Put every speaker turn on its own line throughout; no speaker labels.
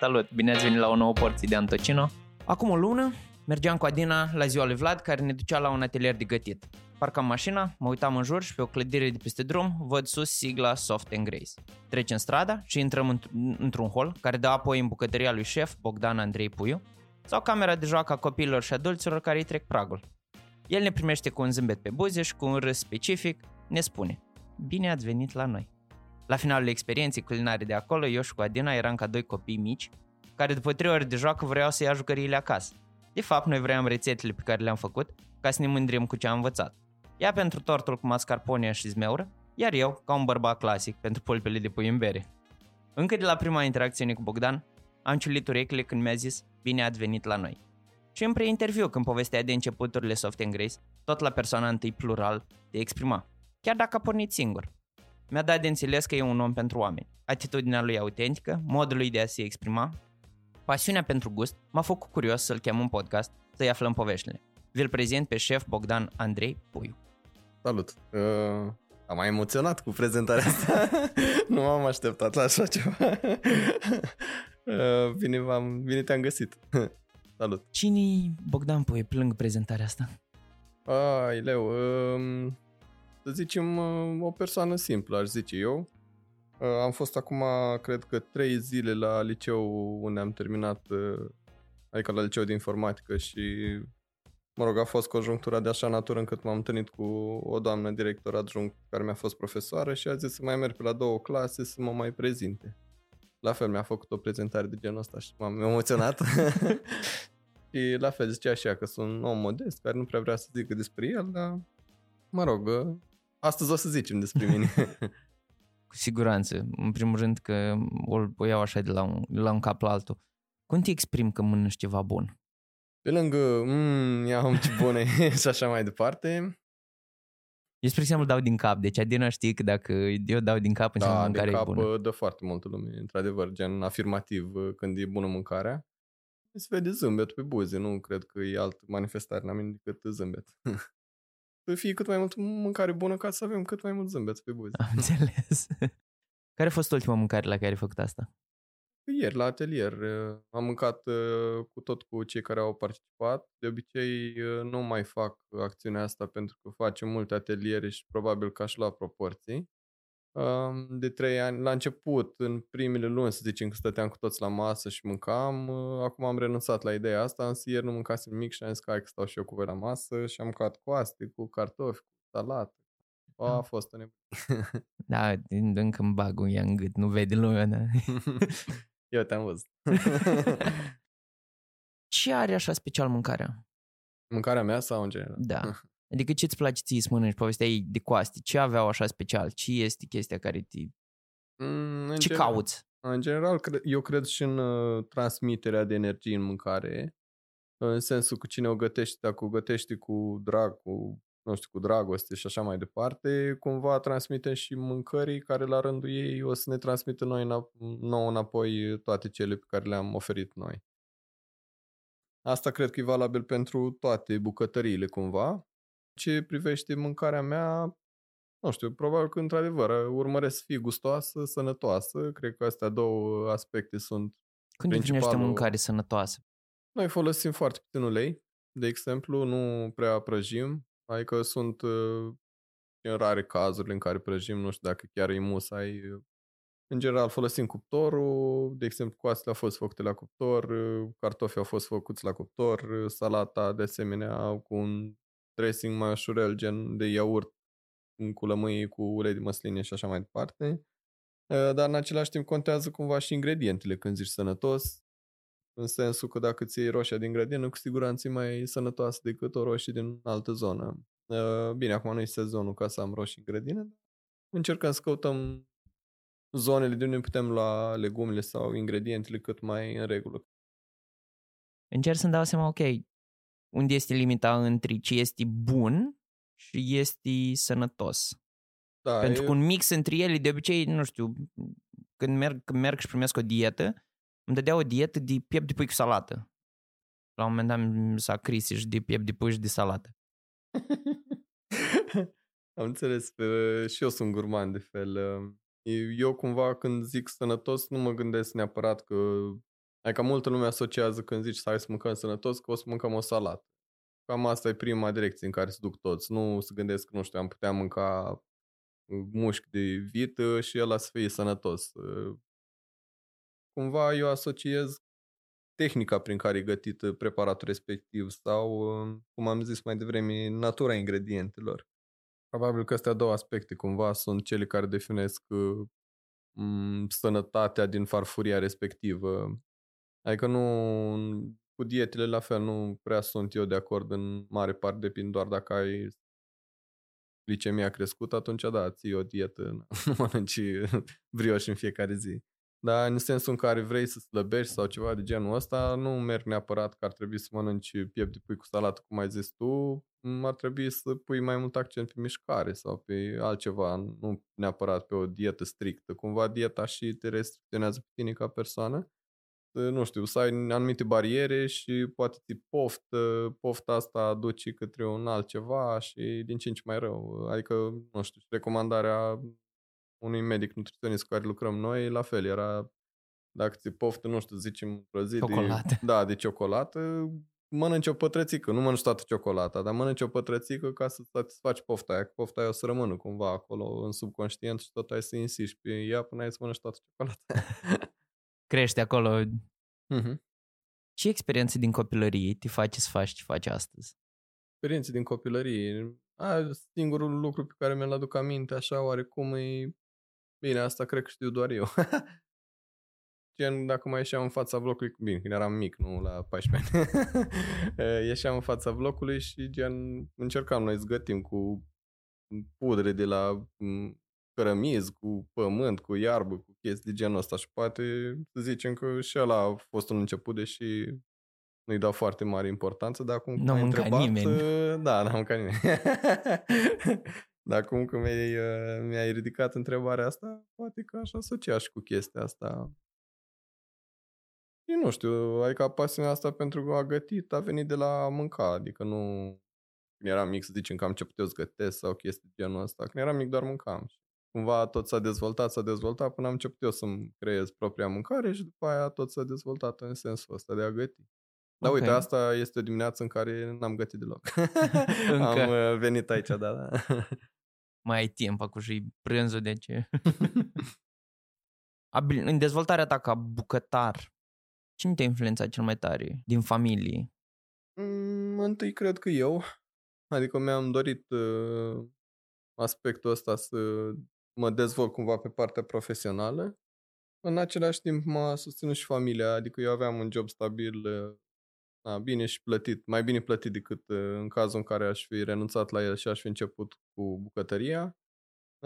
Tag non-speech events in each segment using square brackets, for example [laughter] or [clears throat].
Salut, bine ați venit la o nouă porție de Antocino. Acum o lună mergeam cu Adina la ziua lui Vlad care ne ducea la un atelier de gătit. Parcam mașina, mă uitam în jur și pe o clădire de peste drum văd sus sigla Soft and Grace. Trecem strada și intrăm într- într-un hol care dă apoi în bucătăria lui șef Bogdan Andrei Puiu sau camera de joacă a copiilor și adulților care îi trec pragul. El ne primește cu un zâmbet pe buze și cu un râs specific ne spune Bine ați venit la noi! La finalul experienței culinare de acolo, eu și cu Adina eram ca doi copii mici, care după trei ore de joacă vreau să ia jucăriile acasă. De fapt, noi vreau rețetele pe care le-am făcut, ca să ne mândrim cu ce am învățat. Ea pentru tortul cu mascarpone și zmeură, iar eu, ca un bărbat clasic, pentru pulpele de pui în bere. Încă de la prima interacțiune cu Bogdan, am ciulit urechile când mi-a zis, bine ați venit la noi. Și în pre-interviu, când povestea de începuturile Soft and Grace, tot la persoana întâi plural, de exprima. Chiar dacă a pornit singur, mi-a dat de înțeles că e un om pentru oameni. Atitudinea lui autentică, modul lui de a se exprima, pasiunea pentru gust m-a făcut curios să-l chem în podcast, să-i aflăm poveștile. Vi-l prezint pe șef Bogdan Andrei Puiu.
Salut! Uh, am mai emoționat cu prezentarea asta. [laughs] nu m-am așteptat la așa ceva. [laughs] uh, bine, v-am, bine te-am găsit. [laughs] Salut!
cine Bogdan Puiu plâng prezentarea asta?
Ai, leu, uh, să zicem, uh, o persoană simplă, aș zice eu. Uh, am fost acum, cred că, trei zile la liceu unde am terminat, uh, adică la liceu de informatică și, mă rog, a fost conjunctura de așa natură încât m-am întâlnit cu o doamnă director adjunct care mi-a fost profesoară și a zis să mai merg pe la două clase să mă mai prezinte. La fel mi-a făcut o prezentare de genul ăsta și m-am emoționat. [laughs] și la fel zicea și ea că sunt un om modest care nu prea vrea să zică despre el, dar mă rog, Astăzi o să zicem despre mine. [laughs]
Cu siguranță. În primul rând că o, o iau așa de la un, de la un cap la altul. Cum te exprim că mănânci ceva bun?
Pe lângă, mmm, ia ce bune [laughs] și așa mai departe.
Eu, spre exemplu, dau din cap. Deci Adina știi că dacă eu dau din cap, înseamnă da, mâncare
cap
bună.
dă foarte multă lume, într-adevăr, gen afirmativ când e bună mâncarea. Se vede zâmbet pe buze, nu cred că e altă manifestare la mine decât zâmbet. [laughs] să fie cât mai mult mâncare bună ca să avem cât mai mult zâmbet pe buze.
Am înțeles. [laughs] care a fost ultima mâncare la care ai făcut asta?
Ieri, la atelier. Am mâncat cu tot cu cei care au participat. De obicei nu mai fac acțiunea asta pentru că facem multe ateliere și probabil că aș lua proporții de trei ani. La început, în primele luni, să zicem că stăteam cu toți la masă și mâncam. Acum am renunțat la ideea asta, însă ieri nu mâncasem nimic și am zis că hai că stau și eu cu voi la masă și am mâncat coaste, cu cartofi, cu salată. A, a fost o nebunie. [laughs]
Da, încă îmi bag un în gât, nu vede lumea, da? [laughs]
eu te-am văzut. [laughs]
Ce are așa special mâncarea?
Mâncarea mea sau în general?
Da. Adică ce-ți place ție să mănânci? Povesteai de coaste. Ce aveau așa special? Ce este chestia care te... Mm, ce general, cauți?
În general, eu cred și în uh, transmiterea de energie în mâncare. În sensul că cine o gătește, dacă o gătește cu drag, cu, nu știu, cu dragoste și așa mai departe, cumva transmitem și mâncării care la rândul ei o să ne transmită noi nou înapoi toate cele pe care le-am oferit noi. Asta cred că e valabil pentru toate bucătăriile cumva ce privește mâncarea mea, nu știu, probabil că într-adevăr urmăresc să fie gustoasă, sănătoasă. Cred că astea două aspecte sunt
Când definește mâncare sănătoasă?
Noi folosim foarte puțin ulei, de exemplu, nu prea prăjim, adică sunt uh, în rare cazuri în care prăjim, nu știu dacă chiar e musai. În general folosim cuptorul, de exemplu coastele au fost făcute la cuptor, cartofii au fost făcuți la cuptor, salata de asemenea cu un dressing mai ușurel, gen de iaurt cu lămâie, cu ulei de măsline și așa mai departe. Ă, dar în același timp contează cumva și ingredientele când zici sănătos, în sensul că dacă ți iei roșia din grădină, cu siguranță e mai sănătoasă decât o roșie din altă zonă. Ă, bine, acum nu e sezonul ca să am roșii în grădină, dar încercăm să căutăm zonele de unde putem lua legumele sau ingredientele cât mai în regulă.
Încerc să-mi dau seama, ok, unde este limita între ce este bun și este sănătos. Da, Pentru e... că un mix între ele, de obicei, nu știu, când merg, când merg și primesc o dietă, îmi dădea o dietă de piept de pui cu salată. La un moment dat s-a și de piept de pui și de salată. [laughs]
Am înțeles, și eu sunt gurman de fel. Eu cumva când zic sănătos nu mă gândesc neapărat că Adică multă lume asociază când zici să hai să mâncăm sănătos că o să mâncăm o salată. Cam asta e prima direcție în care se duc toți. Nu se gândesc că, nu știu, am putea mânca mușchi de vită și ăla să fie sănătos. Cumva eu asociez tehnica prin care e gătit preparatul respectiv sau, cum am zis mai devreme, natura ingredientelor. Probabil că astea două aspecte cumva sunt cele care definesc m- sănătatea din farfuria respectivă. Adică nu, cu dietele la fel, nu prea sunt eu de acord în mare parte, depind doar dacă ai glicemia crescută, atunci da, ții o dietă, [laughs] nu mănânci brioși în fiecare zi. Dar în sensul în care vrei să slăbești sau ceva de genul ăsta, nu merg neapărat că ar trebui să mănânci piept de pui cu salată, cum ai zis tu, ar trebui să pui mai mult accent pe mișcare sau pe altceva, nu neapărat pe o dietă strictă. Cumva dieta și te restricționează pe tine ca persoană. Nu știu, să ai anumite bariere și poate ți poftă, pofta asta aduce către un altceva și din ce în ce mai rău. Adică, nu știu, recomandarea unui medic nutriționist cu care lucrăm noi, la fel, era dacă ți poftă, nu știu, zicem o zi
ciocolată.
de, da, de ciocolată, mănânci o pătrățică, nu mănânci toată ciocolata, dar mănânci o pătrățică ca să satisfaci pofta aia, pofta aia o să rămână cumva acolo în subconștient și tot ai să insisti pe ea până ai să mănânci toată ciocolata. [laughs]
Crește acolo.
uh-huh.
Ce experiențe din copilărie te face să faci ce faci astăzi?
Experiențe din copilărie. A, singurul lucru pe care mi-l aduc aminte așa oarecum e Bine, asta cred că știu doar eu. [laughs] Gen, dacă mai ieșeam în fața blocului, bine, când eram mic, nu la 14 ani, [laughs] ieșeam în fața blocului și gen încercam noi să gătim cu pudre de la cărămiz, cu pământ, cu iarbă, cu chestii de genul ăsta și poate să zicem că și ăla a fost un început, deși nu-i dau foarte mare importanță, dar acum
nu mânca întrebat, nimeni.
Da, n-am mâncat nimeni. [laughs] Dar acum că mi-ai, uh, mi-ai ridicat întrebarea asta, poate că aș asocia și cu chestia asta. Și nu știu, adică pasiunea asta pentru a gătit a venit de la a mânca, adică nu când eram mic să zicem că am început eu să gătesc sau chestii de genul ăsta. Când eram mic doar mâncam. Cumva tot s-a dezvoltat, s-a dezvoltat până am început eu să-mi creez propria mâncare și după aia tot s-a dezvoltat în sensul ăsta de a găti. Dar okay. uite, asta este o dimineață în care n-am gătit deloc. [laughs] [laughs] am uh, venit aici, da, da
mai ai timp acum și prânzul, deci... [laughs] în dezvoltarea ta ca bucătar, cine te-a influențat cel mai tare din familie?
Mm, întâi cred că eu. Adică mi-am dorit uh, aspectul ăsta să mă dezvolt cumva pe partea profesională. În același timp m-a susținut și familia, adică eu aveam un job stabil uh, da, bine și plătit, mai bine plătit decât uh, în cazul în care aș fi renunțat la el și aș fi început cu bucătăria.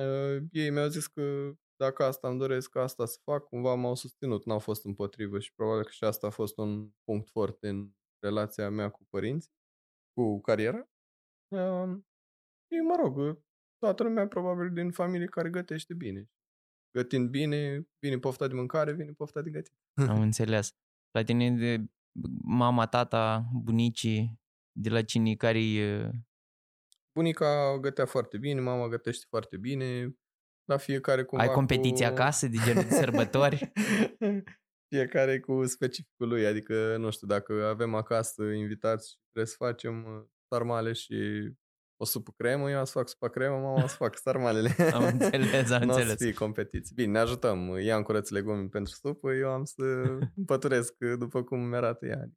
Uh, ei mi-au zis că dacă asta îmi doresc, asta să fac, cumva m-au susținut, n-au fost împotrivă și probabil că și asta a fost un punct foarte în relația mea cu părinții, cu cariera. Uh, și mă rog, toată lumea probabil din familie care gătește bine. Gătind bine, vine pofta de mâncare, vine pofta de gătit.
Am [laughs] înțeles. La tine de mama, tata, bunicii, de la cine care
Bunica gătea foarte bine, mama gătește foarte bine, la fiecare cumva
Ai competiție cu... acasă de genul de sărbători? [laughs]
fiecare cu specificul lui, adică nu știu, dacă avem acasă invitați și trebuie să facem uh, sarmale și o supă cremă, eu am să fac supa cremă, mama să fac sarmalele.
am înțeles, am [laughs] înțeles. Nu o să
fie competiții. Bine, ne ajutăm. Ea îmi curăț legume pentru supă, eu am să [laughs] păturesc după cum mi arată ea.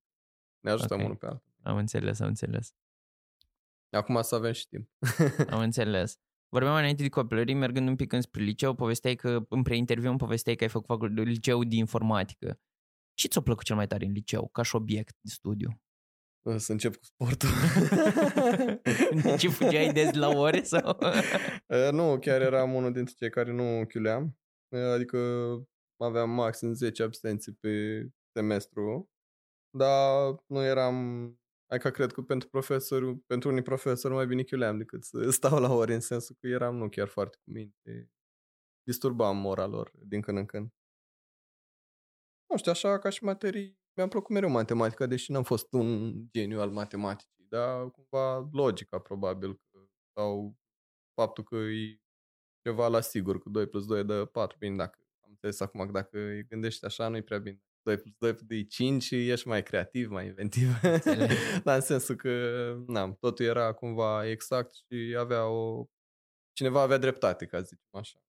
Ne ajutăm okay. unul pe altul.
Am înțeles, am înțeles.
Acum să avem și timp. [laughs]
am înțeles. Vorbeam înainte de copilărie, mergând un pic înspre liceu, povesteai că, în pre-interviu, îmi povesteai că ai făcut liceu de informatică. Ce ți-a plăcut cel mai tare în liceu, ca și obiect de studiu?
Să încep cu sportul. [laughs]
Ce fugeai des la ore sau? [laughs]
nu, chiar eram unul dintre cei care nu chiuleam. Adică aveam maxim 10 absențe pe semestru, dar nu eram... Adică cred că pentru profesori, pentru unii profesori mai bine chiuleam decât să [laughs] stau la ore, în sensul că eram nu chiar foarte cu minte. Disturbam mora lor din când în când. Nu știu, așa ca și materii mi-a plăcut mereu matematica, deși n-am fost un geniu al matematicii, dar cumva logica probabil sau faptul că e ceva la sigur, că 2 plus 2 dă 4, bine, dacă am înțeles acum că dacă îi gândești așa, nu-i prea bine. 2 plus 2 de 5 și ești mai creativ, mai inventiv. [laughs] Dar în sensul că, na, totul era cumva exact și avea o... Cineva avea dreptate, ca să zicem așa.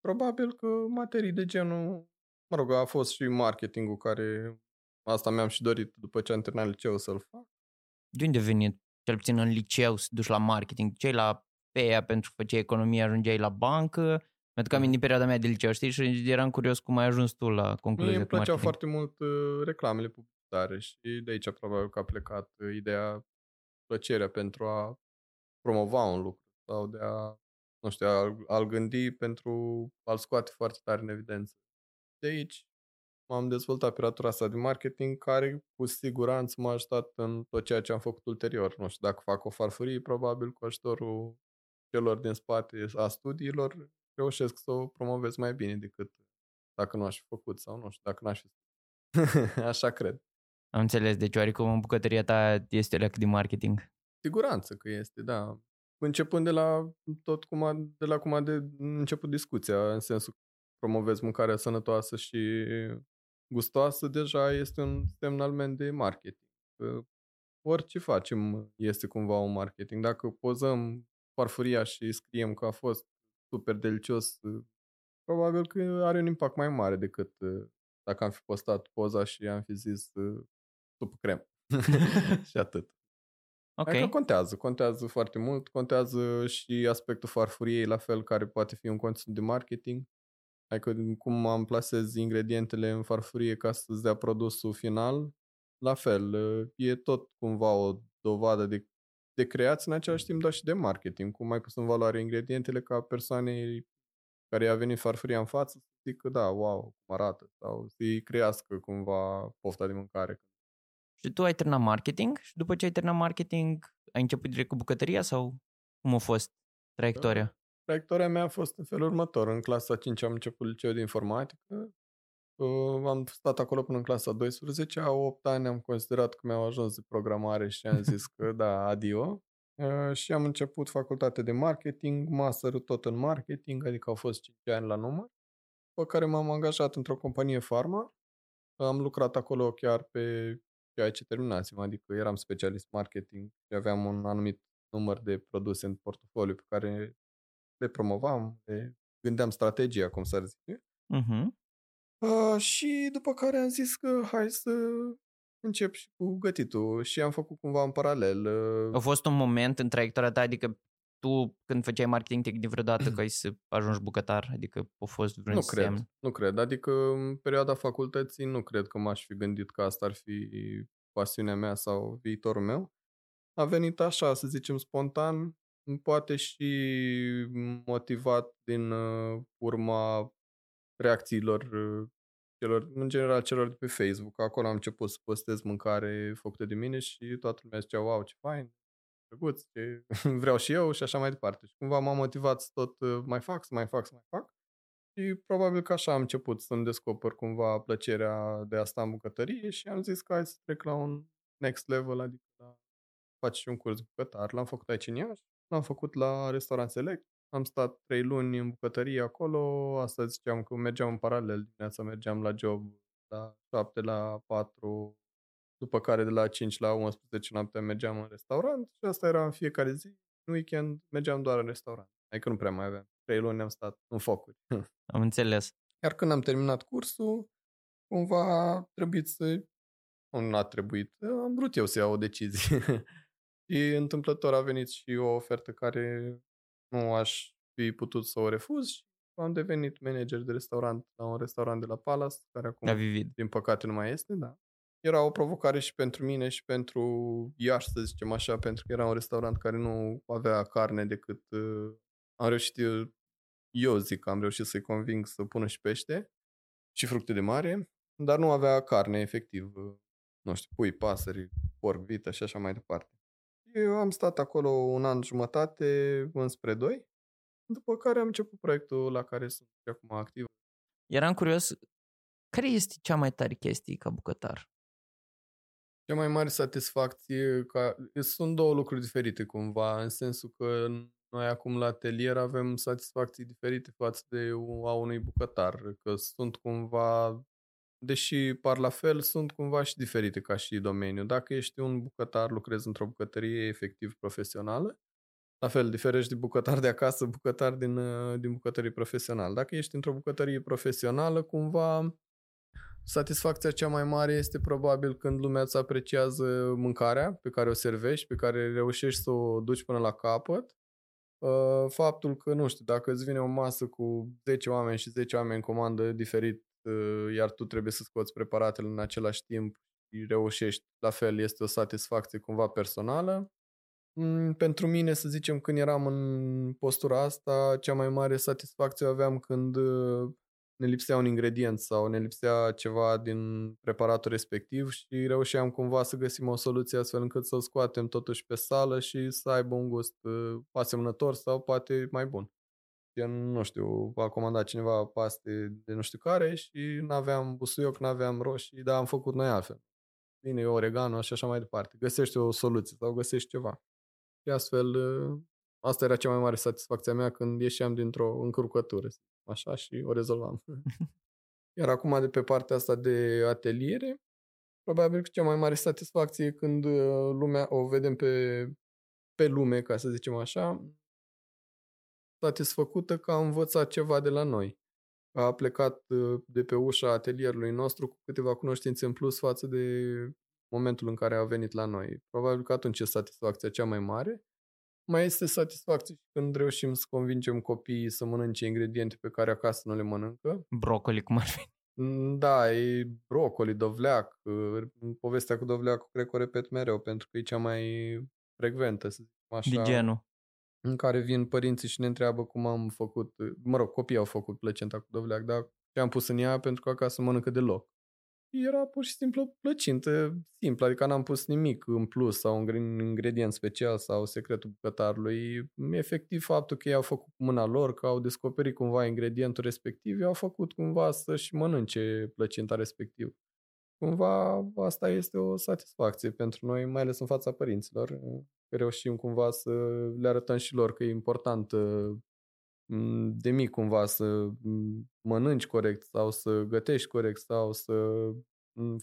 Probabil că materii de genul, mă rog, a fost și marketingul care asta mi-am și dorit după ce am terminat liceu să-l fac.
De unde venit, cel puțin în liceu, să duci la marketing? Cei la PEA pentru că făceai economie, ajungeai la bancă? Pentru că am din perioada mea de liceu, știi? Și eram curios cum ai ajuns tu la concluzia
Mie îmi plăceau foarte mult uh, reclamele publicitare și de aici probabil că a plecat uh, ideea, plăcerea pentru a promova un lucru sau de a, nu știu, a, a-l gândi pentru a-l scoate foarte tare în evidență. De aici m-am dezvoltat piratura asta de marketing care cu siguranță m-a ajutat în tot ceea ce am făcut ulterior. Nu știu, dacă fac o farfurie, probabil cu ajutorul celor din spate a studiilor, reușesc să o promovez mai bine decât dacă nu aș fi făcut sau nu știu, dacă n-aș fi [laughs] Așa cred.
Am înțeles, deci oarecum în bucătăria ta este o de marketing.
Siguranță că este, da. Începând de la tot cum a, de la cum a de început discuția, în sensul că promovez mâncarea sănătoasă și gustoasă, deja este un semn al de marketing. Orice facem este cumva un marketing. Dacă pozăm farfuria și scriem că a fost super delicios, probabil că are un impact mai mare decât dacă am fi postat poza și am fi zis supă crem. [laughs] și atât. Ok. Adică contează, contează foarte mult, contează și aspectul farfuriei, la fel, care poate fi un conținut de marketing. Adică cum am plasez ingredientele în farfurie ca să-ți dea produsul final, la fel, e tot cumva o dovadă de, de creație în același timp, dar și de marketing, cum mai pus în valoare ingredientele ca persoane care i-a venit farfuria în față să zică, da, wow, cum arată, sau să-i crească cumva pofta de mâncare.
Și tu ai terminat marketing și după ce ai terminat marketing, ai început direct cu bucătăria sau cum a fost traiectoria?
Traiectoria mea a fost în felul următor. În clasa 5 am început liceu de informatică. Uh, am stat acolo până în clasa 12. A 8 ani am considerat că mi-au ajuns de programare și am zis că [laughs] da, adio. Uh, și am început facultate de marketing, master tot în marketing, adică au fost 5 ani la număr, pe care m-am angajat într-o companie farma. Am lucrat acolo chiar pe ceea ce terminasem, adică eram specialist marketing și aveam un anumit număr de produse în portofoliu pe care le promovam, le gândeam strategia, cum s-ar zice. Uh-huh. Uh, și după care am zis că hai să încep și cu gătitul și am făcut cumva în paralel. Uh...
A fost un moment în traiectoria ta, adică tu când făceai marketing te gândi vreodată că ai să ajungi bucătar? Adică a fost vreun
Nu semn? cred, nu cred. Adică în perioada facultății nu cred că m-aș fi gândit că asta ar fi pasiunea mea sau viitorul meu. A venit așa, să zicem, spontan poate și motivat din uh, urma reacțiilor uh, celor, în general celor de pe Facebook. Acolo am început să postez mâncare făcută de mine și toată lumea zicea, wow, ce fain, drăguț, ce [laughs] vreau și eu și așa mai departe. Și cumva m-a motivat să tot uh, mai fac, să mai fac, să mai fac. Și probabil că așa am început să-mi descoper cumva plăcerea de a sta în bucătărie și am zis că hai să trec la un next level, adică la faci și un curs bucătar. L-am făcut aici în Iași L-am făcut la restaurant Select. Am stat trei luni în bucătărie acolo. Asta ziceam că mergeam în paralel. Dimineața mergeam la job la 7 la 4, după care de la 5 la 11 noaptea mergeam în restaurant și asta era în fiecare zi. În weekend mergeam doar în restaurant. Adică nu prea mai aveam. Trei luni am stat în focuri. [laughs]
Am înțeles.
Iar când am terminat cursul, cumva a trebuit să... Nu a trebuit. Am vrut eu să iau o decizie. [laughs] Și întâmplător a venit și o ofertă care nu aș fi putut să o refuz și am devenit manager de restaurant la un restaurant de la Palace, care acum,
Vivid.
din păcate, nu mai este, da. Era o provocare și pentru mine și pentru Iași, să zicem așa, pentru că era un restaurant care nu avea carne decât... Uh, am reușit, eu, eu zic că am reușit să-i conving să pună și pește și fructe de mare, dar nu avea carne, efectiv. Uh, nu știu, pui, pasări, porc, vită și așa mai departe. Eu am stat acolo un an jumătate, înspre doi, după care am început proiectul la care sunt acum activ.
Eram curios, care este cea mai tare chestie ca bucătar?
Cea mai mare satisfacție, ca... sunt două lucruri diferite cumva, în sensul că noi acum la atelier avem satisfacții diferite față de a unui bucătar, că sunt cumva deși par la fel, sunt cumva și diferite ca și domeniu. Dacă ești un bucătar, lucrezi într-o bucătărie efectiv profesională, la fel, diferești de bucătar de acasă, bucătar din, uh, din bucătărie profesională. Dacă ești într-o bucătărie profesională, cumva satisfacția cea mai mare este probabil când lumea îți apreciază mâncarea pe care o servești, pe care reușești să o duci până la capăt. Uh, faptul că, nu știu, dacă îți vine o masă cu 10 oameni și 10 oameni comandă diferit, uh, iar tu trebuie să scoți preparatele în același timp și reușești, la fel, este o satisfacție cumva personală. Mm, pentru mine, să zicem, când eram în postura asta, cea mai mare satisfacție o aveam când uh, ne lipsea un ingredient sau ne lipsea ceva din preparatul respectiv și reușeam cumva să găsim o soluție astfel încât să-l scoatem totuși pe sală și să aibă un gust uh, asemănător sau poate mai bun. Gen, nu știu, a comandat cineva paste de nu știu care și n-aveam busuioc, n-aveam roșii, dar am făcut noi altfel. Vine oregano și așa mai departe. Găsești o soluție sau găsești ceva. Și astfel, uh, asta era cea mai mare satisfacție a mea când ieșeam dintr-o încurcătură așa și o rezolvam. [laughs] Iar acum de pe partea asta de ateliere, probabil că cea mai mare satisfacție e când uh, lumea o vedem pe, pe lume, ca să zicem așa, satisfăcută că a învățat ceva de la noi. A plecat uh, de pe ușa atelierului nostru cu câteva cunoștințe în plus față de momentul în care a venit la noi. Probabil că atunci e satisfacția cea mai mare mai este satisfacție când reușim să convingem copiii să mănânce ingrediente pe care acasă nu le mănâncă.
Brocoli, cum ar fi.
Mm, da, e brocoli, dovleac. Povestea cu dovleacul cred că o repet mereu, pentru că e cea mai frecventă, să zicem așa.
De genul.
În care vin părinții și ne întreabă cum am făcut, mă rog, copiii au făcut plăcenta cu dovleac, dar ce am pus în ea pentru că acasă mănâncă deloc era pur și simplu o plăcintă simplă, adică n-am pus nimic în plus sau un ingredient special sau secretul bucătarului. Efectiv, faptul că ei au făcut cu mâna lor, că au descoperit cumva ingredientul respectiv, au făcut cumva să-și mănânce plăcinta respectiv. Cumva asta este o satisfacție pentru noi, mai ales în fața părinților, că reușim cumva să le arătăm și lor că e important de mic cumva să mănânci corect sau să gătești corect sau să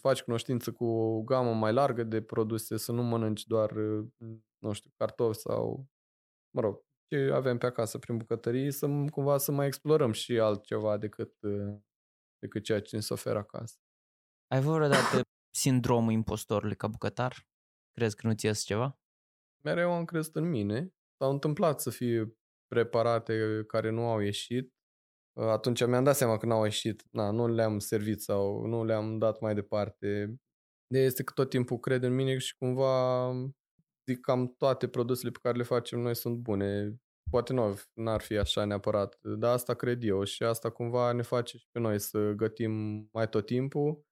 faci cunoștință cu o gamă mai largă de produse, să nu mănânci doar, nu știu, cartofi sau, mă rog, ce avem pe acasă prin bucătărie, să cumva să mai explorăm și altceva decât, decât ceea ce ne se oferă acasă.
Ai avut vreodată sindromul impostorului ca bucătar? Crezi că nu ți ceva?
Mereu am crezut în mine. S-au întâmplat să fie preparate care nu au ieșit, atunci mi-am dat seama că nu au ieșit, na, nu le-am servit sau nu le-am dat mai departe. De este că tot timpul cred în mine și cumva zic cam toate produsele pe care le facem noi sunt bune. Poate nu n-ar fi așa neapărat, dar asta cred eu și asta cumva ne face și pe noi să gătim mai tot timpul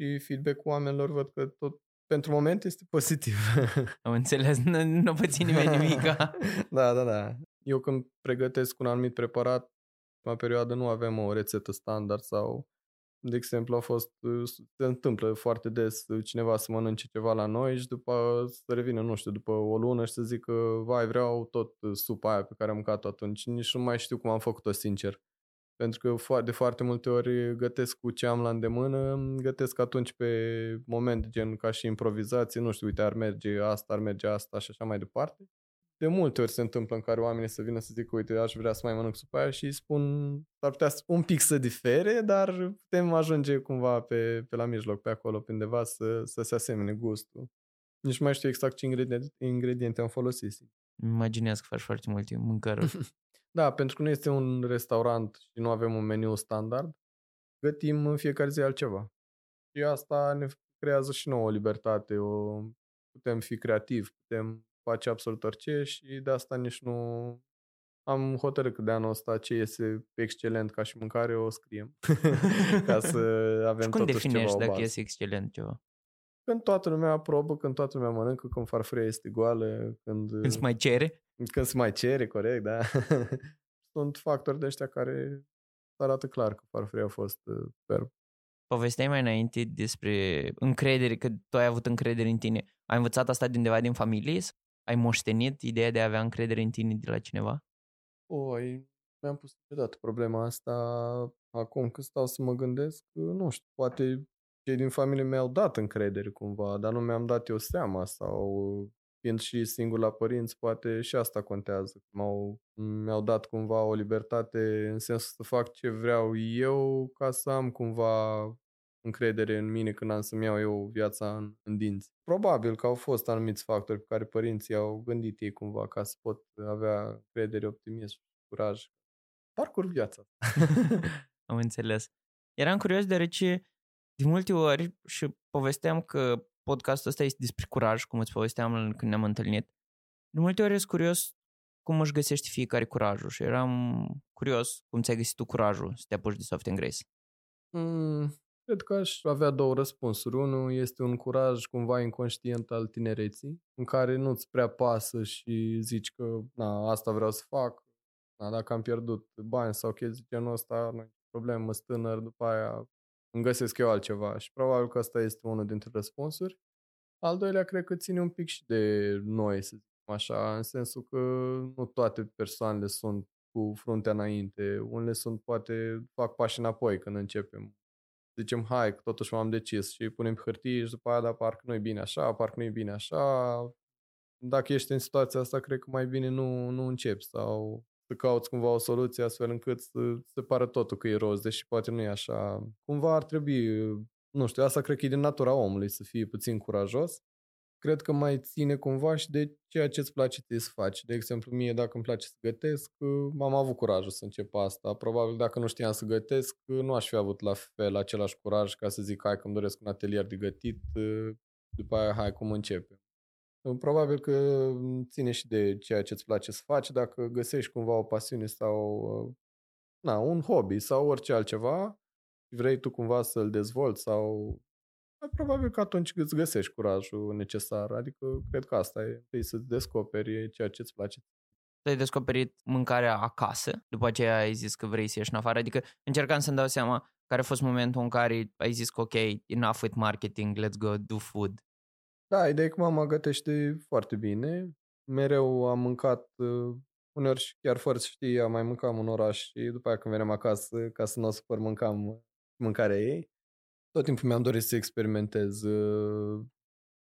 și feedback-ul oamenilor văd că tot pentru moment este pozitiv. [laughs]
Am înțeles, nu, nu păți nimeni nimic. [laughs]
da, da, da. Eu când pregătesc un anumit preparat, în perioadă nu avem o rețetă standard sau, de exemplu, a fost, se întâmplă foarte des cineva să mănânce ceva la noi și după să revină, nu știu, după o lună și să zică, vai, vreau tot supa aia pe care am mâncat atunci. Nici nu mai știu cum am făcut-o, sincer. Pentru că de foarte multe ori gătesc cu ce am la îndemână, gătesc atunci pe moment, gen ca și improvizație, nu știu, uite, ar merge asta, ar merge asta și așa mai departe de multe ori se întâmplă în care oamenii să vină să zică, uite, aș vrea să mai mănânc supa aia și spun, ar putea un pic să difere, dar putem ajunge cumva pe, pe la mijloc, pe acolo, pe undeva, să, să se asemene gustul. Nici mai știu exact ce ingrediente, ingrediente am folosit.
Imaginez că faci foarte multe mâncăruri. [laughs]
da, pentru că nu este un restaurant și nu avem un meniu standard, gătim în fiecare zi altceva. Și asta ne creează și nouă libertate, o, putem fi creativi, putem face absolut orice și de asta nici nu am hotărât că de anul ăsta ce iese excelent ca și mâncare o scriem. [laughs] ca să [laughs] avem și
cum
totuși
definești dacă iese excelent ceva?
Când toată lumea aprobă, când toată lumea mănâncă, când farfuria este goală, când...
Când se mai cere?
Când se mai cere, corect, da. [laughs] Sunt factori de ăștia care arată clar că farfuria a fost uh, superb.
Povesteai mai înainte despre încredere, că tu ai avut încredere în tine. Ai învățat asta din undeva din familie ai moștenit ideea de a avea încredere în tine de la cineva?
Oi, mi-am pus niciodată problema asta. acum că stau să mă gândesc, nu știu, poate cei din familie mi-au dat încredere cumva, dar nu mi-am dat eu seama sau fiind și singur la părinți, poate și asta contează. M-au, mi-au dat cumva o libertate în sensul să fac ce vreau eu ca să am cumva încredere în mine când am să-mi iau eu viața în, în dinți. Probabil că au fost anumiți factori pe care părinții au gândit ei cumva ca să pot avea încredere, optimism, curaj. Parcurg viața. [laughs]
am înțeles. Eram curios deoarece de multe ori și povesteam că podcastul ăsta este despre curaj, cum îți povesteam când ne-am întâlnit. De multe ori sunt curios cum își găsești fiecare curajul și eram curios cum ți-ai găsit tu curajul să te apuci de Soft and Grace.
Mm, cred că aș avea două răspunsuri. Unul este un curaj cumva inconștient al tinereții, în care nu-ți prea pasă și zici că na, asta vreau să fac, na, dacă am pierdut bani sau chestii genul ăsta, nu problemă, mă stânăr, după aia îmi găsesc eu altceva și probabil că asta este unul dintre răspunsuri. Al doilea, cred că ține un pic și de noi, să zicem așa, în sensul că nu toate persoanele sunt cu fruntea înainte. Unele sunt, poate, fac pași înapoi când începem. Zicem, hai, că totuși m-am decis și punem pe hârtie și după aia, dar parcă nu e bine așa, parcă nu e bine așa. Dacă ești în situația asta, cred că mai bine nu, nu începi sau să cauți cumva o soluție astfel încât să se pară totul că e roz, deși poate nu e așa. Cumva ar trebui, nu știu, asta cred că e din natura omului, să fie puțin curajos. Cred că mai ține cumva și de ceea ce îți place ție să faci. De exemplu, mie dacă îmi place să gătesc, am avut curajul să încep asta. Probabil dacă nu știam să gătesc, nu aș fi avut la fel același curaj ca să zic hai că îmi doresc un atelier de gătit, după aia hai cum începem. Probabil că ține și de ceea ce îți place să faci, dacă găsești cumva o pasiune sau na, un hobby sau orice altceva, vrei tu cumva să-l dezvolți sau probabil că atunci îți găsești curajul necesar. Adică cred că asta e, e să-ți descoperi ceea ce îți place.
Tu ai descoperit mâncarea acasă, după aceea ai zis că vrei să ieși în afară, adică încercam să-mi dau seama care a fost momentul în care ai zis că ok, enough with marketing, let's go do food.
Da, ideea e că mama gătește foarte bine. Mereu am mâncat, uh, uneori și chiar fără să știi, mai mâncam în oraș și după aia când veneam acasă, ca să nu o supăr, mâncam mâncarea ei. Tot timpul mi-am dorit să experimentez uh,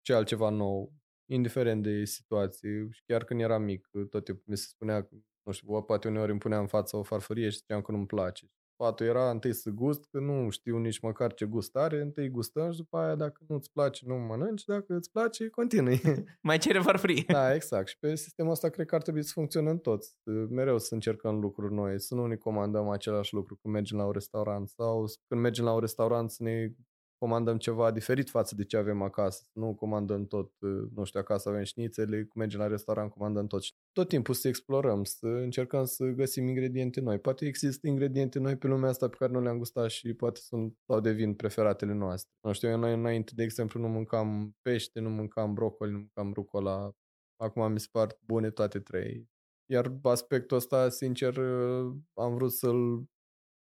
ce altceva nou, indiferent de situație. Și chiar când eram mic, tot timpul mi se spunea, nu știu, poate uneori îmi punea în față o farfurie și ziceam că nu-mi place. Sfatul era întâi să gust, că nu știu nici măcar ce gust are, întâi gustăm și după aia dacă nu-ți place, nu mănânci, dacă îți place, continui. [laughs]
Mai cere farfurie.
Da, exact. Și pe sistemul ăsta cred că ar trebui să funcționăm toți. Mereu să încercăm lucruri noi, să nu ne comandăm același lucru când mergem la un restaurant sau când mergem la un restaurant să ne comandăm ceva diferit față de ce avem acasă. Nu comandăm tot, nu știu, acasă avem șnițele, cum mergem la restaurant, comandăm tot. Tot timpul să explorăm, să încercăm să găsim ingrediente noi. Poate există ingrediente noi pe lumea asta pe care nu le-am gustat și poate sunt sau devin preferatele noastre. Nu știu, eu înainte, de exemplu, nu mâncam pește, nu mâncam brocoli, nu mâncam rucola. Acum mi se par bune toate trei. Iar aspectul ăsta, sincer, am vrut să-l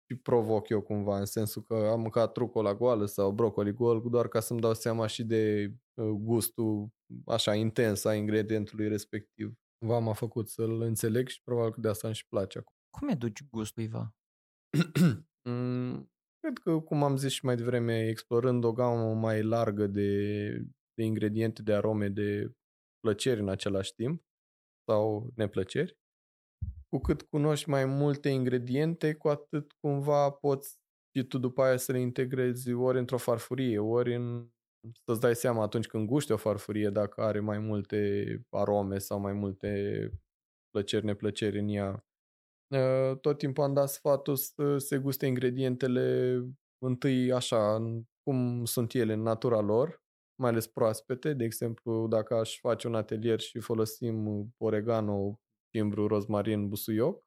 și provoc eu cumva, în sensul că am mâncat la goală sau brocoli gol, doar ca să-mi dau seama și de uh, gustul așa intens a ingredientului respectiv. V m-a făcut să-l înțeleg și probabil că de asta îmi și place acum.
Cum educi gustul, Iva? [clears throat]
Mm, cred că, cum am zis și mai devreme, explorând o gamă mai largă de, de ingrediente, de arome, de plăceri în același timp sau neplăceri, cu cât cunoști mai multe ingrediente, cu atât cumva poți și tu după aia să le integrezi ori într-o farfurie, ori în să-ți dai seama atunci când guști o farfurie dacă are mai multe arome sau mai multe plăceri, neplăceri în ea. Ă, tot timpul am dat sfatul să se guste ingredientele întâi așa, cum sunt ele în natura lor, mai ales proaspete. De exemplu, dacă aș face un atelier și folosim oregano, cimbru, rozmarin, busuioc,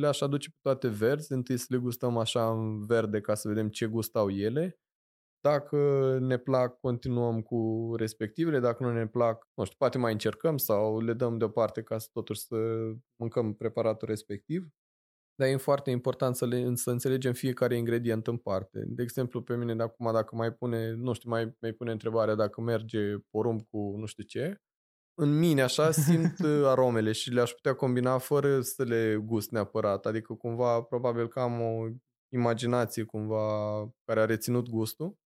le-aș aduce pe toate verzi, întâi să le gustăm așa în verde ca să vedem ce gust au ele. Dacă ne plac, continuăm cu respectivele, dacă nu ne plac, nu știu, poate mai încercăm sau le dăm deoparte ca să totuși să mâncăm preparatul respectiv. Dar e foarte important să, le, să înțelegem fiecare ingredient în parte. De exemplu, pe mine de acum, dacă mai pune, nu știu, mai, mai pune întrebarea dacă merge porumb cu nu știu ce, în mine așa simt [laughs] uh, aromele și le-aș putea combina fără să le gust neapărat. Adică cumva probabil că am o imaginație cumva care a reținut gustul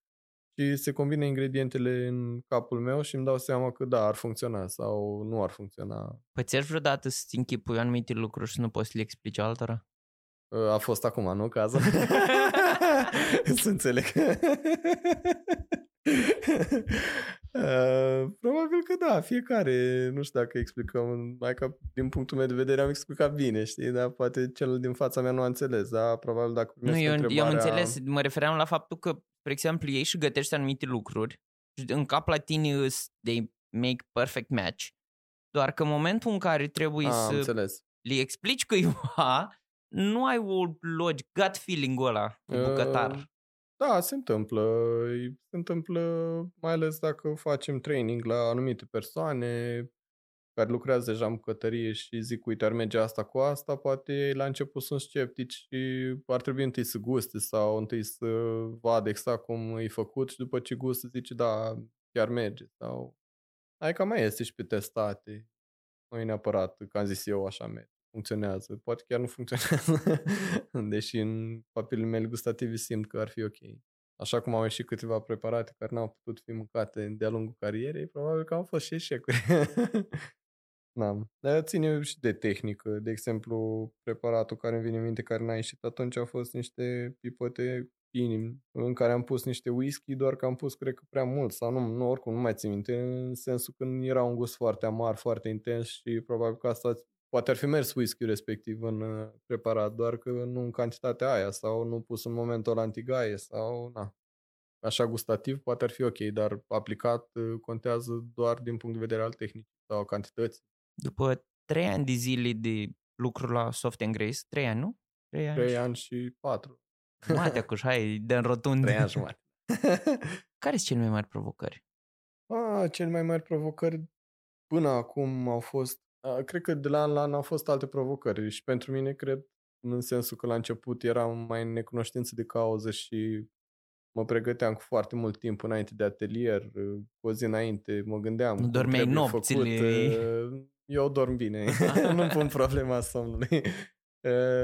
și se combine ingredientele în capul meu și îmi dau seama că da, ar funcționa sau nu ar funcționa.
Păi ți vreodată să-ți închipui anumite lucruri și nu poți să le explici altora?
A fost acum, nu cazul? [laughs] să înțeleg. Uh, probabil că da, fiecare, nu știu dacă explicăm, mai că din punctul meu de vedere am explicat bine, știi, dar poate cel din fața mea nu a înțeles, da, probabil dacă
Nu, eu, întrebarea... eu am înțeles, mă refeream la faptul că, spre exemplu, ei și gătești anumite lucruri și în cap la tine they make perfect match, doar că în momentul în care trebuie a, să
înțeles.
le explici cuiva, nu ai o logic, gut feeling-ul ăla de bucătar. Uh,
da, se întâmplă. Se întâmplă mai ales dacă facem training la anumite persoane care lucrează deja în bucătărie și zic, uite, ar merge asta cu asta, poate la început sunt sceptici și ar trebui întâi să guste sau întâi să vadă exact cum e făcut și după ce gustă zice, da, chiar merge. Sau... Adică mai este și pe testate. Nu e neapărat, că am zis eu, așa merge funcționează. Poate chiar nu funcționează, [laughs] deși în papilele mele gustative simt că ar fi ok. Așa cum au ieșit câteva preparate care n-au putut fi mâncate de-a lungul carierei, probabil că au fost și eșecuri. [laughs] da. Dar ține și de tehnică. De exemplu, preparatul care îmi vine în minte care n-a ieșit atunci au fost niște pipote inim în care am pus niște whisky, doar că am pus, cred că, prea mult sau nu, nu oricum, nu mai țin minte, în sensul că era un gust foarte amar, foarte intens și probabil că asta Poate ar fi mers whisky respectiv în uh, preparat, doar că nu în cantitatea aia sau nu pus în momentul antigaie sau na. Așa gustativ poate ar fi ok, dar aplicat uh, contează doar din punct de vedere al tehnicii sau cantității.
După trei ani de zile de lucru la Soft and Grace, trei ani, nu?
Trei ani, trei ani și patru.
Jumate [laughs] cu hai, de în rotund.
Trei ani jumate. [laughs]
Care sunt cele mai mari provocări?
Ah, cele mai mari provocări până acum au fost Cred că de la an la an au fost alte provocări și pentru mine cred în sensul că la început eram mai în necunoștință de cauză și mă pregăteam cu foarte mult timp înainte de atelier, cu o zi înainte mă gândeam.
Nu dormeai nopțile?
Făcut. [laughs] Eu dorm bine, [laughs] nu pun problema somnului.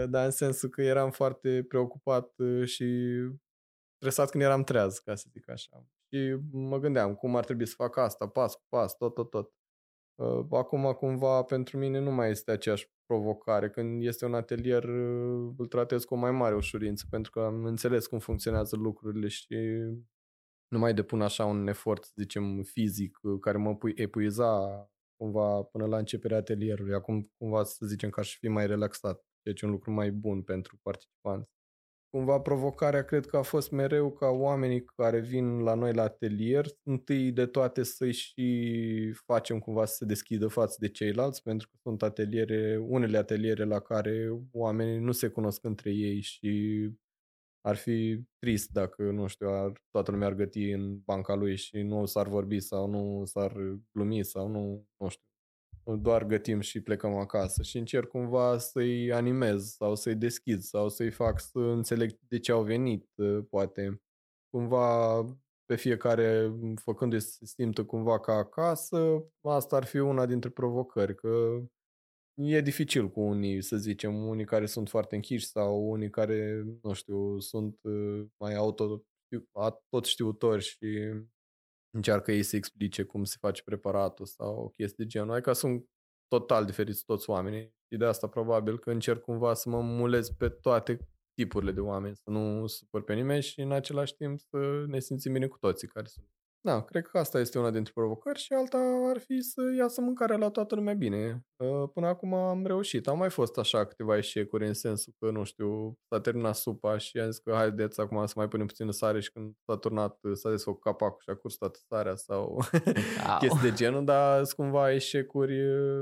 Dar în sensul că eram foarte preocupat și stresat când eram treaz, ca să zic așa. Și mă gândeam cum ar trebui să fac asta, pas cu pas, tot, tot, tot. Uh, acum, cumva, pentru mine nu mai este aceeași provocare. Când este un atelier, uh, îl tratez cu o mai mare ușurință, pentru că am înțeles cum funcționează lucrurile și nu mai depun așa un efort, să zicem, fizic, uh, care mă epuiza cumva până la începerea atelierului. Acum, cumva, să zicem că aș fi mai relaxat, ceea ce e un lucru mai bun pentru participanți cumva provocarea cred că a fost mereu ca oamenii care vin la noi la atelier, întâi de toate să-i și facem cumva să se deschidă față de ceilalți, pentru că sunt ateliere, unele ateliere la care oamenii nu se cunosc între ei și ar fi trist dacă, nu știu, ar, toată lumea ar găti în banca lui și nu s-ar vorbi sau nu s-ar glumi sau nu, nu știu, doar gătim și plecăm acasă și încerc cumva să-i animez sau să-i deschid sau să-i fac să înțeleg de ce au venit, ă, poate. Cumva pe fiecare făcându-i să se simtă cumva ca acasă, asta ar fi una dintre provocări, că e dificil cu unii, să zicem, unii care sunt foarte închiși sau unii care, nu știu, sunt ă, mai auto, tot știutori și încearcă ei să explice cum se face preparatul sau o chestie de genul. Adică sunt total diferiți toți oamenii și de asta probabil că încerc cumva să mă mulez pe toate tipurile de oameni, să nu supăr pe nimeni și în același timp să ne simțim bine cu toții care sunt. Da, cred că asta este una dintre provocări și alta ar fi să iasă mâncarea la toată lumea bine. Uh, până acum am reușit. Au mai fost așa câteva eșecuri în sensul că, nu știu, s-a terminat supa și am zis că haideți acum să mai punem puțină sare și când s-a turnat, s-a desfăcut capacul și a curs toată sarea sau [laughs] chestii de genul, dar sunt cumva eșecuri,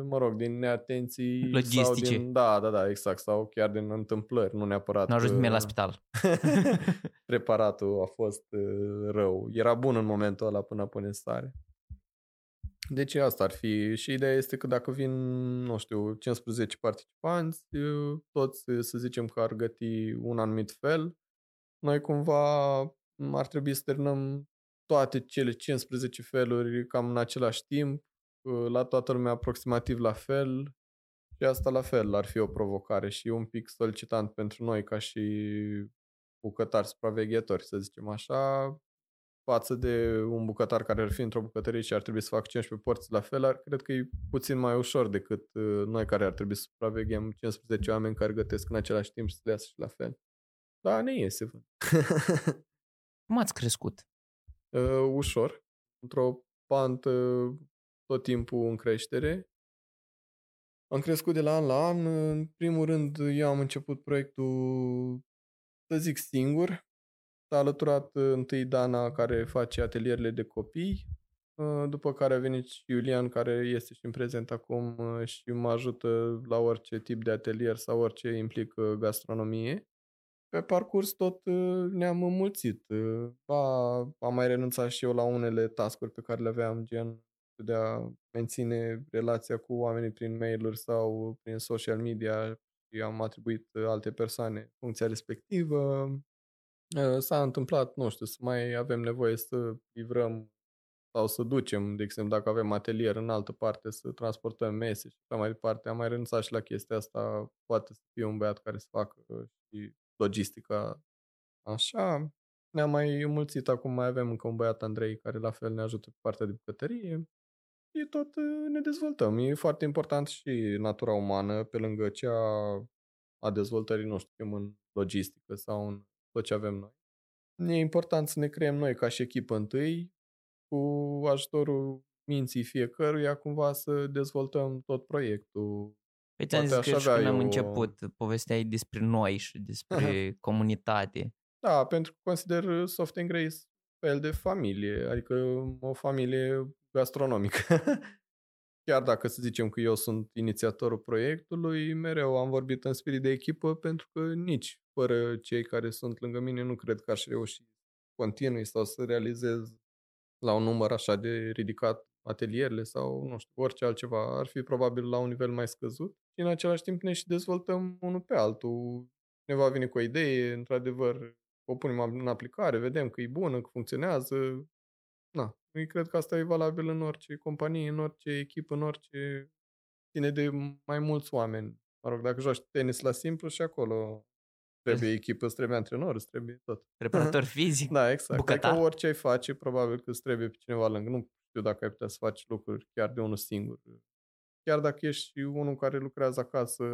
mă rog, din neatenții
Logistice.
sau din, da, da, da, exact, sau chiar din întâmplări, nu neapărat.
Nu ajuns uh, la spital. [laughs]
preparatul a fost uh, rău. Era bun în momentul ăla până pune stare. Deci asta ar fi. Și ideea este că dacă vin, nu știu, 15 participanți, toți să zicem că ar găti un anumit fel, noi cumva ar trebui să terminăm toate cele 15 feluri cam în același timp, la toată lumea aproximativ la fel și asta la fel ar fi o provocare și un pic solicitant pentru noi ca și bucătari supraveghetori, să zicem așa, față de un bucătar care ar fi într-o bucătărie și ar trebui să facă 15 porți la fel, ar, cred că e puțin mai ușor decât uh, noi care ar trebui să supraveghem 15 oameni care gătesc în același timp și să le iasă și la fel. Da, ne iese. [laughs]
Cum ați crescut?
Uh, ușor, într-o pantă tot timpul în creștere. Am crescut de la an la an. În primul rând, eu am început proiectul, să zic, singur. S-a alăturat uh, întâi Dana, care face atelierele de copii, uh, după care a venit și Iulian, care este și în prezent acum uh, și mă ajută la orice tip de atelier sau orice implică gastronomie. Pe parcurs tot ne-am înmulțit. Ba, am mai renunțat și eu la unele tascuri pe care le aveam, gen de a menține relația cu oamenii prin mail-uri sau prin social media și am atribuit alte persoane funcția respectivă. Ă, s-a întâmplat, nu știu, să mai avem nevoie să livrăm sau să ducem, de exemplu, dacă avem atelier în altă parte, să transportăm mese și așa mai departe. Am mai renunțat și la chestia asta. Poate să fie un băiat care să facă și logistica așa. Ne-am mai înmulțit, acum mai avem încă un băiat, Andrei, care la fel ne ajută pe partea de bucătărie. Și tot ă, ne dezvoltăm. E foarte important și natura umană, pe lângă cea a dezvoltării, nu știu, în logistică sau în tot ce avem noi. E important să ne creăm noi ca și echipă întâi, cu ajutorul minții fiecăruia, cumva să dezvoltăm tot proiectul.
Păi ți-am zis că și când am început, povestea despre noi și despre [laughs] comunitate.
Da, pentru că consider Soft and Grace fel de familie, adică o familie gastronomică. [laughs] Chiar dacă să zicem că eu sunt inițiatorul proiectului, mereu am vorbit în spirit de echipă pentru că nici fără cei care sunt lângă mine nu cred că aș reuși continui sau să realizez la un număr așa de ridicat atelierele sau, nu știu, orice altceva. Ar fi probabil la un nivel mai scăzut și în același timp ne și dezvoltăm unul pe altul. Ne va veni cu o idee, într-adevăr, o punem în aplicare, vedem că e bună, că funcționează. Na, eu cred că asta e valabil în orice companie, în orice echipă, în orice... Ține de mai mulți oameni. Mă rog, dacă joci tenis la simplu și acolo trebuie echipă, îți trebuie antrenor, îți trebuie tot.
Preparator fizic,
Da, exact.
bucătar.
Adică orice ai face, probabil că îți trebuie pe cineva lângă. Nu știu dacă ai putea să faci lucruri chiar de unul singur. Chiar dacă ești unul care lucrează acasă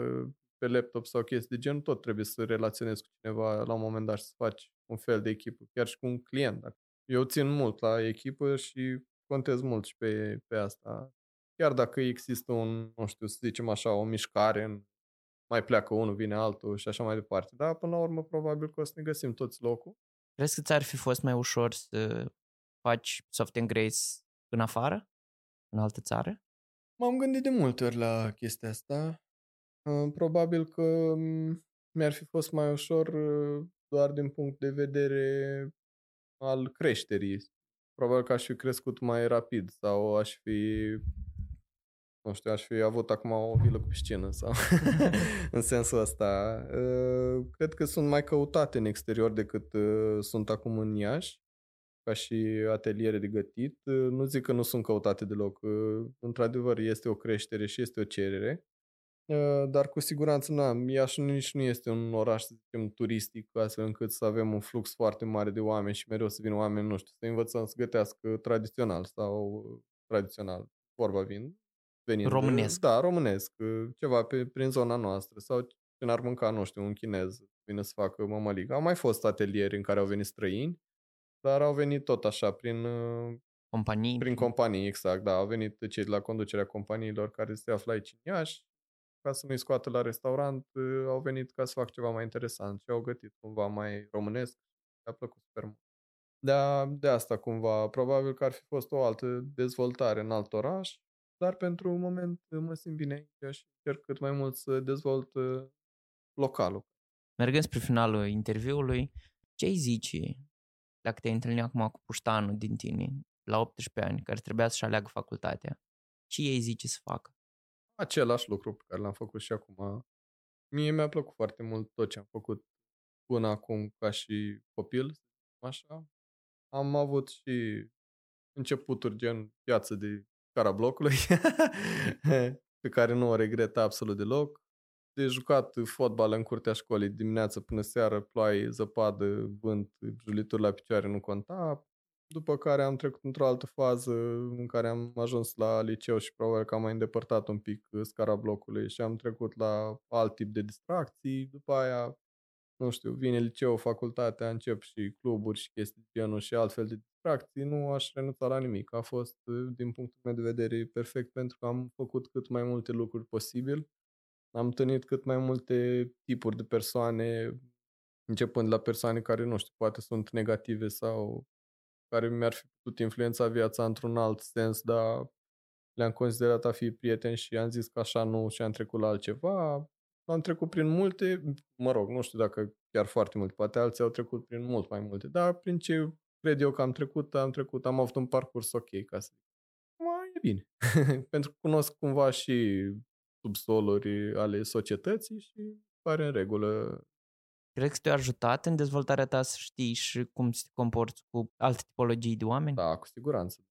pe laptop sau chestii de genul, tot trebuie să relaționezi cu cineva la un moment dat și să faci un fel de echipă, chiar și cu un client. Eu țin mult la echipă și contez mult și pe, pe asta. Chiar dacă există un, nu știu, să zicem așa, o mișcare, în, mai pleacă unul, vine altul și așa mai departe. Dar până la urmă probabil că o să ne găsim toți locul.
Crezi că ți-ar fi fost mai ușor să faci Soft and Grace în afară? În altă țară?
M-am gândit de multe ori la chestia asta. Probabil că mi-ar fi fost mai ușor doar din punct de vedere al creșterii. Probabil că aș fi crescut mai rapid sau aș fi nu știu, aș fi avut acum o vilă cu piscină sau [laughs] [laughs] în sensul ăsta. Cred că sunt mai căutate în exterior decât sunt acum în Iași ca și ateliere de gătit. Nu zic că nu sunt căutate deloc. Într-adevăr, este o creștere și este o cerere. Dar cu siguranță, na, Iași nici nu este un oraș, să zicem, turistic, astfel încât să avem un flux foarte mare de oameni și mereu să vină oameni, nu știu, să învățăm să gătească tradițional sau tradițional, vorba vin,
venind. Românesc.
Da, românesc, ceva pe, prin zona noastră sau ce ar mânca, nu știu, un chinez, vine să facă mămăligă. Au mai fost atelieri în care au venit străini, dar au venit tot așa, prin
companii.
Prin companii, exact, da. Au venit cei de la conducerea companiilor care se află aici în Iași, ca să nu-i scoată la restaurant, au venit ca să fac ceva mai interesant și au gătit cumva mai românesc. Mi-a plăcut super mult. De, a, de asta cumva, probabil că ar fi fost o altă dezvoltare în alt oraș, dar pentru un moment mă simt bine aici și încerc cât mai mult să dezvolt localul.
Mergând spre finalul interviului, ce îi zici dacă te-ai întâlnit acum cu puștanul din tine, la 18 ani, care trebuia să-și aleagă facultatea? Ce ei zice să facă?
Același lucru pe care l-am făcut și acum. Mie mi-a plăcut foarte mult tot ce am făcut până acum ca și copil, așa. Am avut și începuturi gen piață de cara blocului, [laughs] pe care nu o regret absolut deloc. de jucat fotbal în curtea școlii dimineața până seară, ploaie, zăpadă, vânt, julituri la picioare nu conta. După care am trecut într-o altă fază în care am ajuns la liceu și probabil că am mai îndepărtat un pic scara blocului și am trecut la alt tip de distracții. După aia, nu știu, vine liceu, facultatea, încep și cluburi și chestii de genul și altfel de distracții. Nu aș renunța la nimic. A fost, din punctul meu de vedere, perfect pentru că am făcut cât mai multe lucruri posibil. Am întâlnit cât mai multe tipuri de persoane, începând la persoane care, nu știu, poate sunt negative sau care mi-ar fi putut influența viața într-un alt sens, dar le-am considerat a fi prieteni și am zis că așa nu și am trecut la altceva. Am trecut prin multe, mă rog, nu știu dacă chiar foarte multe, poate alții au trecut prin mult mai multe, dar prin ce cred eu că am trecut, am trecut, am avut un parcurs ok, ca să zic. Mai e bine. [laughs] Pentru că cunosc cumva și subsoluri ale societății și pare în regulă
Crezi că te-a ajutat în dezvoltarea ta să știi și cum să te comporți cu alte tipologii de oameni?
Da, cu siguranță.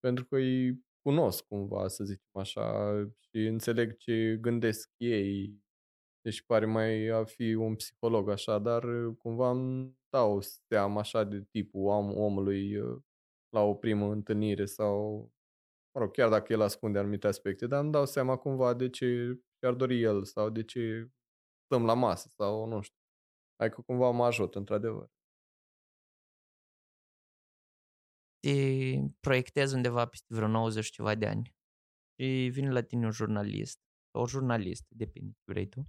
Pentru că îi cunosc cumva, să zicem așa, și înțeleg ce gândesc ei. Deci pare mai a fi un psiholog așa, dar cumva îmi dau seama așa de tipul om, omului uh, la o primă întâlnire sau, mă rog, chiar dacă el ascunde anumite aspecte, dar îmi dau seama cumva de ce și-ar dori el sau de ce stăm la masă sau nu știu. Hai că cumva mă ajută, într-adevăr.
Te proiectezi undeva peste vreo 90 ceva de ani și vine la tine un jurnalist sau o jurnalistă, depinde ce vrei tu,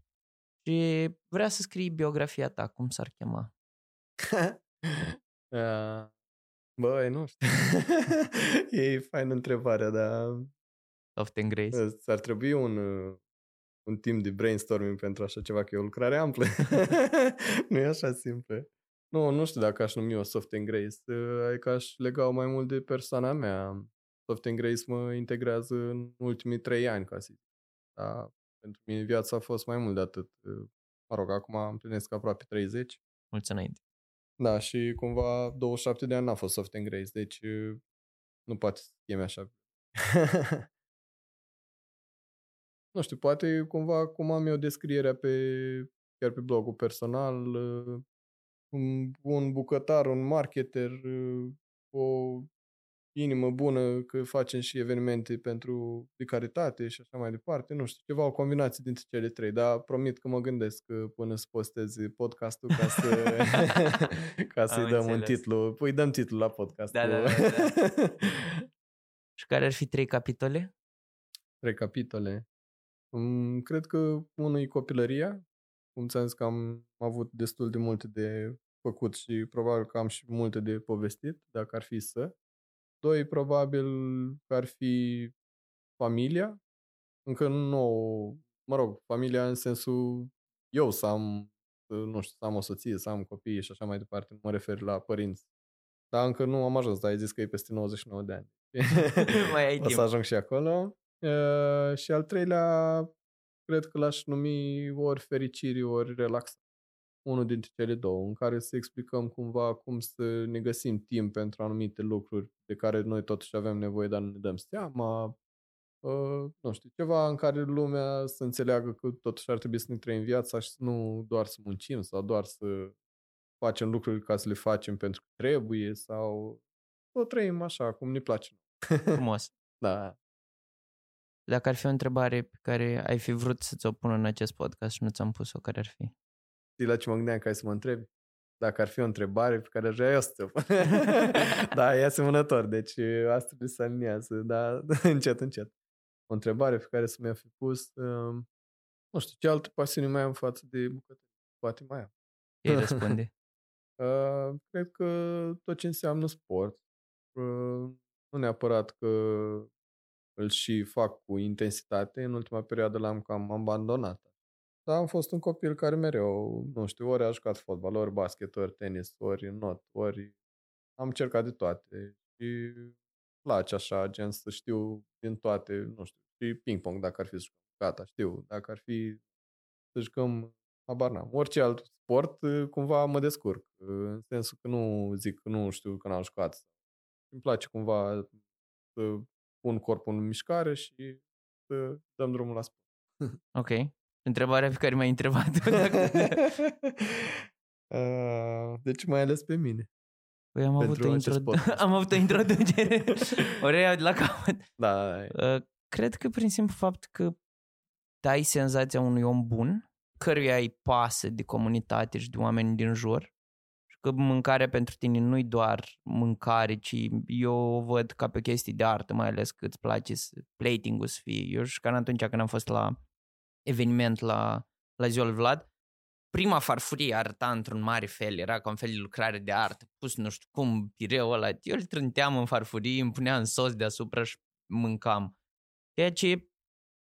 și vrea să scrii biografia ta, cum s-ar chema? [laughs]
uh, băi, nu știu. [laughs] e fain întrebarea, dar...
Soft and Grace.
S-ar trebui un, un timp de brainstorming pentru așa ceva, că e o lucrare amplă. [laughs] nu e așa simplă. Nu, nu știu dacă aș numi o soft and grace, adică aș lega mai mult de persoana mea. Soft and grace mă integrează în ultimii trei ani, ca să zic. Da, pentru mine viața a fost mai mult de atât. Mă rog, acum împlinesc aproape 30.
Mulți înainte.
Da, și cumva 27 de ani n-a fost soft and grace, deci nu poate să cheme așa. [laughs] nu știu, poate cumva cum am eu descrierea pe, chiar pe blogul personal, uh, un, un bucătar, un marketer, uh, o inimă bună că facem și evenimente pentru de caritate și așa mai departe, nu știu, ceva, o combinație dintre cele trei, dar promit că mă gândesc până să postez podcastul ca să [laughs] [laughs] ca să-i dăm înțeles. un titlu, păi dăm titlul la podcast.
Da, da, da, da. [laughs] și care ar fi trei capitole?
Trei capitole. Um, cred că unul e copilăria, cum ți-am zis că am avut destul de multe de făcut și probabil că am și multe de povestit, dacă ar fi să. Doi, probabil că ar fi familia. Încă nu, mă rog, familia în sensul eu să am, nu știu, să am o soție, să am copii și așa mai departe, nu mă refer la părinți. Dar încă nu am ajuns, dar ai zis că e peste 99 de ani. [laughs]
mai ai [laughs]
o să ajung și acolo. Uh, și al treilea, cred că l-aș numi ori fericire, ori relax. Unul dintre cele două, în care să explicăm cumva cum să ne găsim timp pentru anumite lucruri de care noi totuși avem nevoie, dar nu ne dăm seama. Uh, nu știu, ceva în care lumea să înțeleagă că totuși ar trebui să ne trăim viața și să nu doar să muncim sau doar să facem lucruri ca să le facem pentru că trebuie sau o trăim așa, cum ne place.
Frumos. [laughs]
da.
Dacă ar fi o întrebare pe care ai fi vrut să ți-o pun în acest podcast și nu ți-am pus-o, care ar fi?
Știi la ce mă gândeam ca să mă întrebi? Dacă ar fi o întrebare pe care aș vrea eu să ți-o pun. [laughs] da, e asemănător, deci asta trebuie să aliniază, dar [laughs] încet, încet. O întrebare pe care să mi-a fi pus, um, nu știu, ce altă pasiune mai am față de bucătărie? Poate mai am.
Ei [laughs] răspunde.
uh, cred că tot ce înseamnă sport. Uh, nu neapărat că îl și fac cu intensitate, în ultima perioadă l-am cam abandonat. Dar am fost un copil care mereu, nu știu, ori a jucat fotbal, ori basket, ori tenis, ori not, ori am încercat de toate și place așa, gen să știu din toate, nu știu, și ping-pong dacă ar fi să gata, știu, dacă ar fi să jucăm, habar n-am. Orice alt sport, cumva mă descurc, în sensul că nu zic că nu știu că n-am jucat. Îmi place cumva să pun corpul în mișcare și să dăm drumul la sport.
Ok. Întrebarea pe care m-ai întrebat.
uh, [laughs] deci mai ales pe mine.
Păi am avut, o introdu- [laughs] am avut o introducere. [laughs] o reiau de la capăt.
Da.
Uh, cred că prin simplu fapt că dai senzația unui om bun, căruia îi pasă de comunitate și de oameni din jur, și că mâncarea pentru tine nu-i doar mâncare, ci eu o văd ca pe chestii de artă, mai ales că îți place plating-ul să fie. Eu și ca atunci când am fost la eveniment la, la Ziua Vlad, prima farfurie arăta într-un mare fel, era ca un fel de lucrare de artă, pus nu știu cum, pireu ăla, eu îl trânteam în farfurie, îmi puneam sos deasupra și mâncam. Ceea ce,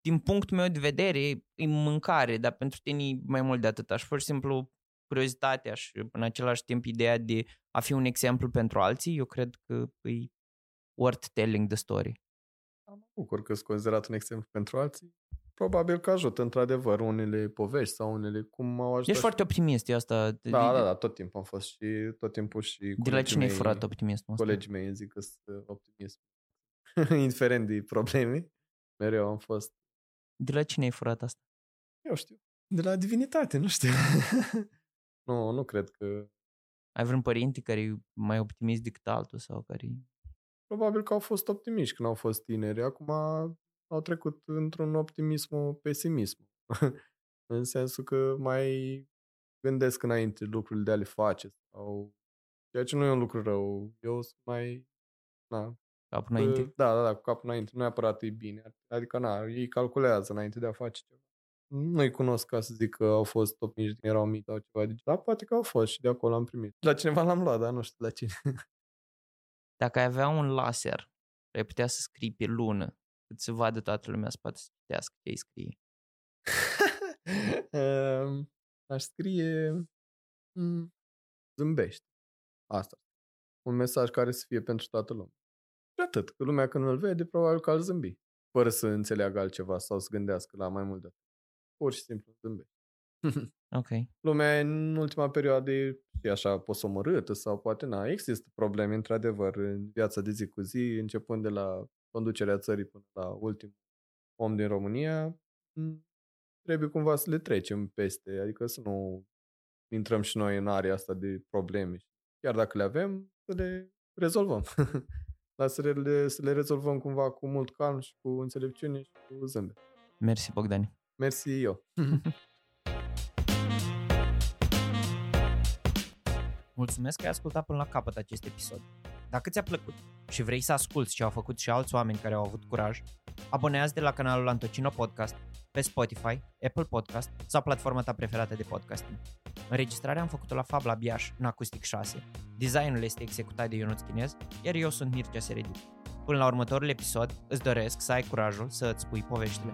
din punctul meu de vedere, e mâncare, dar pentru tine e mai mult de atât. Și pur și simplu curiozitatea și în același timp ideea de a fi un exemplu pentru alții, eu cred că e worth telling the story.
Am bucur că sunt considerat un exemplu pentru alții probabil că ajută într-adevăr unele povești sau unele cum au ajutat.
Ești foarte optimist, eu asta.
Da, da, da, tot timpul am fost și tot timpul și
De la cine ai furat optimismul
ăsta? Colegii mei îmi zic că sunt optimist. [laughs] Indiferent de probleme, mereu am fost.
De la cine ai furat asta?
Eu știu. De la divinitate, nu știu. [laughs] nu, nu cred că...
Ai vreun părinte care e mai optimist decât altul sau care
Probabil că au fost optimiști când au fost tineri. Acum au trecut într-un optimism pesimism. [laughs] în sensul că mai gândesc înainte lucrurile de a le face sau ceea ce nu e un lucru rău. Eu sunt mai na,
Capul înainte?
Da, da, da, cu capul înainte. Nu neapărat e bine. Adică, na, ei calculează înainte de a face ceva. Nu-i cunosc ca să zic că au fost optimiști, erau mici sau ceva de Dar poate că au fost și de acolo am primit. La cineva l-am luat, dar nu știu la cine.
Dacă ai avea un laser, ai putea să scrii pe lună cât să vadă toată lumea, să poată să citească ce ai scrie?
um, [laughs] aș scrie mm, zâmbește. Asta. Un mesaj care să fie pentru toată lumea. Și atât. Că lumea când îl vede, probabil că al zâmbi. Fără să înțeleagă altceva sau să gândească la mai mult de atât. Pur și simplu zâmbește. [laughs]
ok.
Lumea în ultima perioadă e așa posomorâtă sau poate n-a. Există probleme, într-adevăr, în viața de zi cu zi, începând de la conducerea țării până la ultimul om din România, trebuie cumva să le trecem peste, adică să nu intrăm și noi în area asta de probleme. Chiar dacă le avem, să le rezolvăm. [laughs] Dar să le, să le rezolvăm cumva cu mult calm și cu înțelepciune și cu zâmbet.
Mersi, Bogdani.
Mersi eu. [laughs]
Mulțumesc că ai ascultat până la capăt acest episod. Dacă ți-a plăcut și vrei să asculti ce au făcut și alți oameni care au avut curaj, abonează-te la canalul Antocino Podcast pe Spotify, Apple Podcast sau platforma ta preferată de podcasting. Înregistrarea am făcut-o la Fab la Biaș, în Acustic 6. Designul este executat de Ionuț Chinez, iar eu sunt Mircea Serediu. Până la următorul episod, îți doresc să ai curajul să îți spui poveștile.